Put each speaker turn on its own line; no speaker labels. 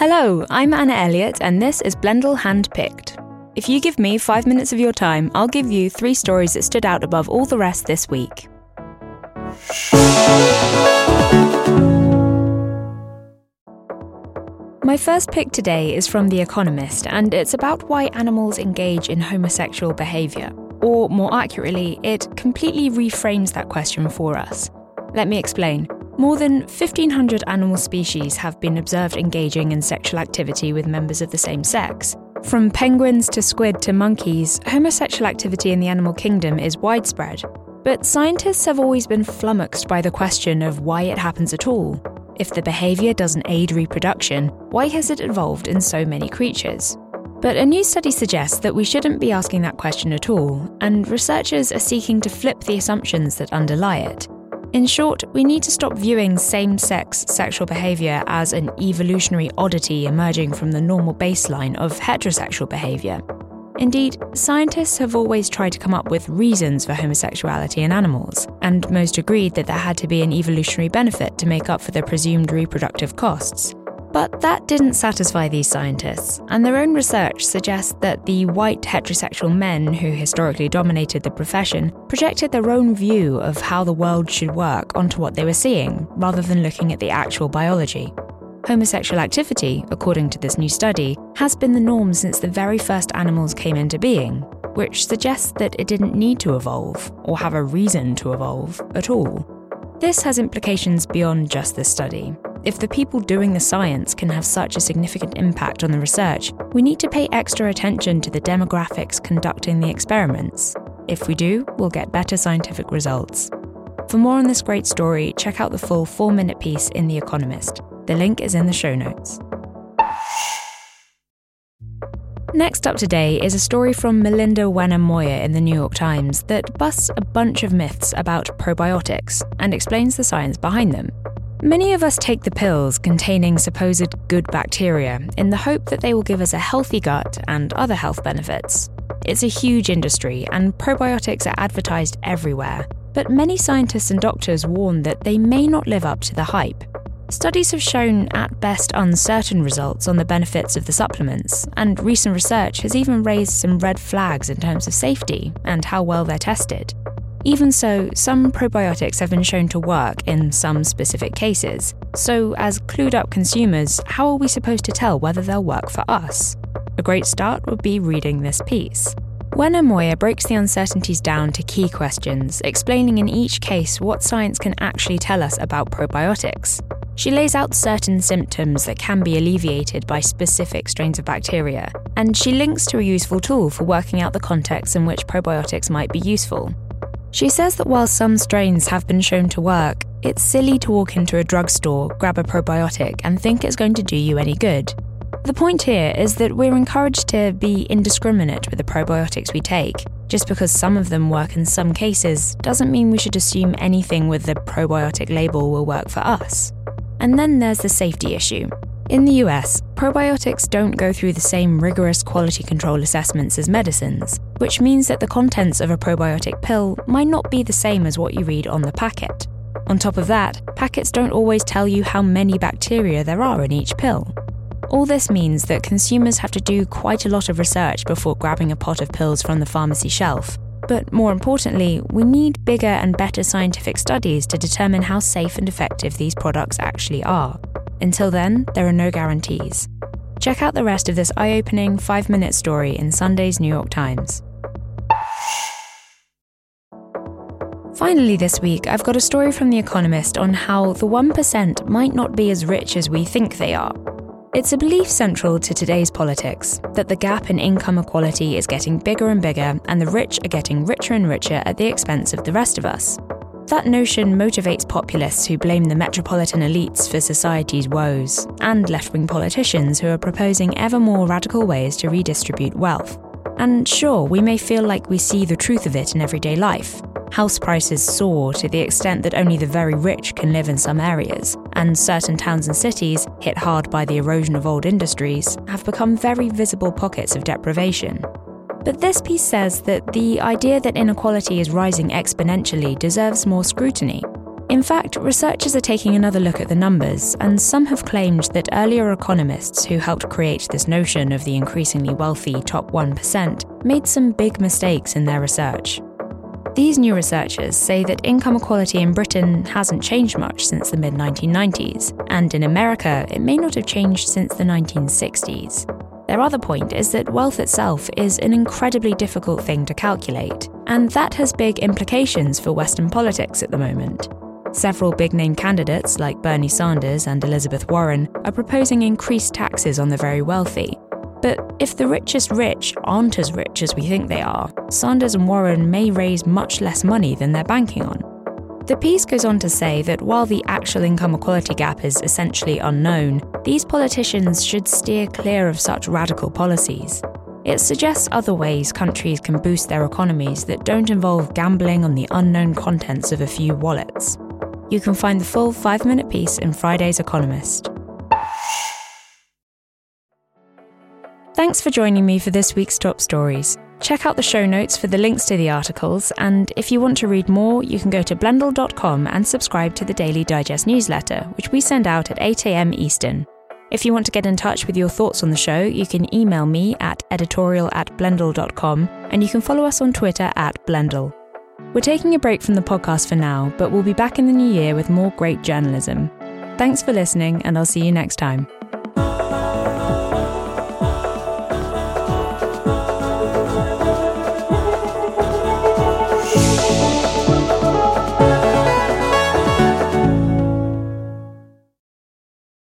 Hello, I'm Anna Elliott, and this is Blendle Handpicked. If you give me five minutes of your time, I'll give you three stories that stood out above all the rest this week. My first pick today is from The Economist, and it's about why animals engage in homosexual behaviour. Or, more accurately, it completely reframes that question for us. Let me explain. More than 1,500 animal species have been observed engaging in sexual activity with members of the same sex. From penguins to squid to monkeys, homosexual activity in the animal kingdom is widespread. But scientists have always been flummoxed by the question of why it happens at all. If the behaviour doesn't aid reproduction, why has it evolved in so many creatures? But a new study suggests that we shouldn't be asking that question at all, and researchers are seeking to flip the assumptions that underlie it. In short, we need to stop viewing same sex sexual behaviour as an evolutionary oddity emerging from the normal baseline of heterosexual behaviour. Indeed, scientists have always tried to come up with reasons for homosexuality in animals, and most agreed that there had to be an evolutionary benefit to make up for the presumed reproductive costs. But that didn't satisfy these scientists, and their own research suggests that the white heterosexual men who historically dominated the profession projected their own view of how the world should work onto what they were seeing, rather than looking at the actual biology. Homosexual activity, according to this new study, has been the norm since the very first animals came into being, which suggests that it didn't need to evolve, or have a reason to evolve, at all. This has implications beyond just this study. If the people doing the science can have such a significant impact on the research, we need to pay extra attention to the demographics conducting the experiments. If we do, we'll get better scientific results. For more on this great story, check out the full four minute piece in The Economist. The link is in the show notes. Next up today is a story from Melinda Wenham Moyer in the New York Times that busts a bunch of myths about probiotics and explains the science behind them. Many of us take the pills containing supposed good bacteria in the hope that they will give us a healthy gut and other health benefits. It's a huge industry, and probiotics are advertised everywhere, but many scientists and doctors warn that they may not live up to the hype. Studies have shown at best uncertain results on the benefits of the supplements, and recent research has even raised some red flags in terms of safety and how well they're tested. Even so, some probiotics have been shown to work in some specific cases. So, as clued up consumers, how are we supposed to tell whether they'll work for us? A great start would be reading this piece. Wenham Moyer breaks the uncertainties down to key questions, explaining in each case what science can actually tell us about probiotics. She lays out certain symptoms that can be alleviated by specific strains of bacteria, and she links to a useful tool for working out the context in which probiotics might be useful. She says that while some strains have been shown to work, it's silly to walk into a drugstore, grab a probiotic, and think it's going to do you any good. The point here is that we're encouraged to be indiscriminate with the probiotics we take. Just because some of them work in some cases doesn't mean we should assume anything with the probiotic label will work for us. And then there's the safety issue. In the US, probiotics don't go through the same rigorous quality control assessments as medicines, which means that the contents of a probiotic pill might not be the same as what you read on the packet. On top of that, packets don't always tell you how many bacteria there are in each pill. All this means that consumers have to do quite a lot of research before grabbing a pot of pills from the pharmacy shelf, but more importantly, we need bigger and better scientific studies to determine how safe and effective these products actually are. Until then, there are no guarantees. Check out the rest of this eye opening five minute story in Sunday's New York Times. Finally, this week, I've got a story from The Economist on how the 1% might not be as rich as we think they are. It's a belief central to today's politics that the gap in income equality is getting bigger and bigger, and the rich are getting richer and richer at the expense of the rest of us. That notion motivates populists who blame the metropolitan elites for society's woes, and left wing politicians who are proposing ever more radical ways to redistribute wealth. And sure, we may feel like we see the truth of it in everyday life, House prices soar to the extent that only the very rich can live in some areas, and certain towns and cities, hit hard by the erosion of old industries, have become very visible pockets of deprivation. But this piece says that the idea that inequality is rising exponentially deserves more scrutiny. In fact, researchers are taking another look at the numbers, and some have claimed that earlier economists who helped create this notion of the increasingly wealthy top 1% made some big mistakes in their research. These new researchers say that income equality in Britain hasn't changed much since the mid 1990s, and in America, it may not have changed since the 1960s. Their other point is that wealth itself is an incredibly difficult thing to calculate, and that has big implications for Western politics at the moment. Several big name candidates, like Bernie Sanders and Elizabeth Warren, are proposing increased taxes on the very wealthy. But if the richest rich aren't as rich as we think they are, Sanders and Warren may raise much less money than they're banking on. The piece goes on to say that while the actual income equality gap is essentially unknown, these politicians should steer clear of such radical policies. It suggests other ways countries can boost their economies that don't involve gambling on the unknown contents of a few wallets. You can find the full five minute piece in Friday's Economist. Thanks for joining me for this week's top stories. Check out the show notes for the links to the articles, and if you want to read more, you can go to blendle.com and subscribe to the Daily Digest newsletter, which we send out at 8am Eastern. If you want to get in touch with your thoughts on the show, you can email me at editorial at blendle.com, and you can follow us on Twitter at blendle. We're taking a break from the podcast for now, but we'll be back in the new year with more great journalism. Thanks for listening, and I'll see you next time.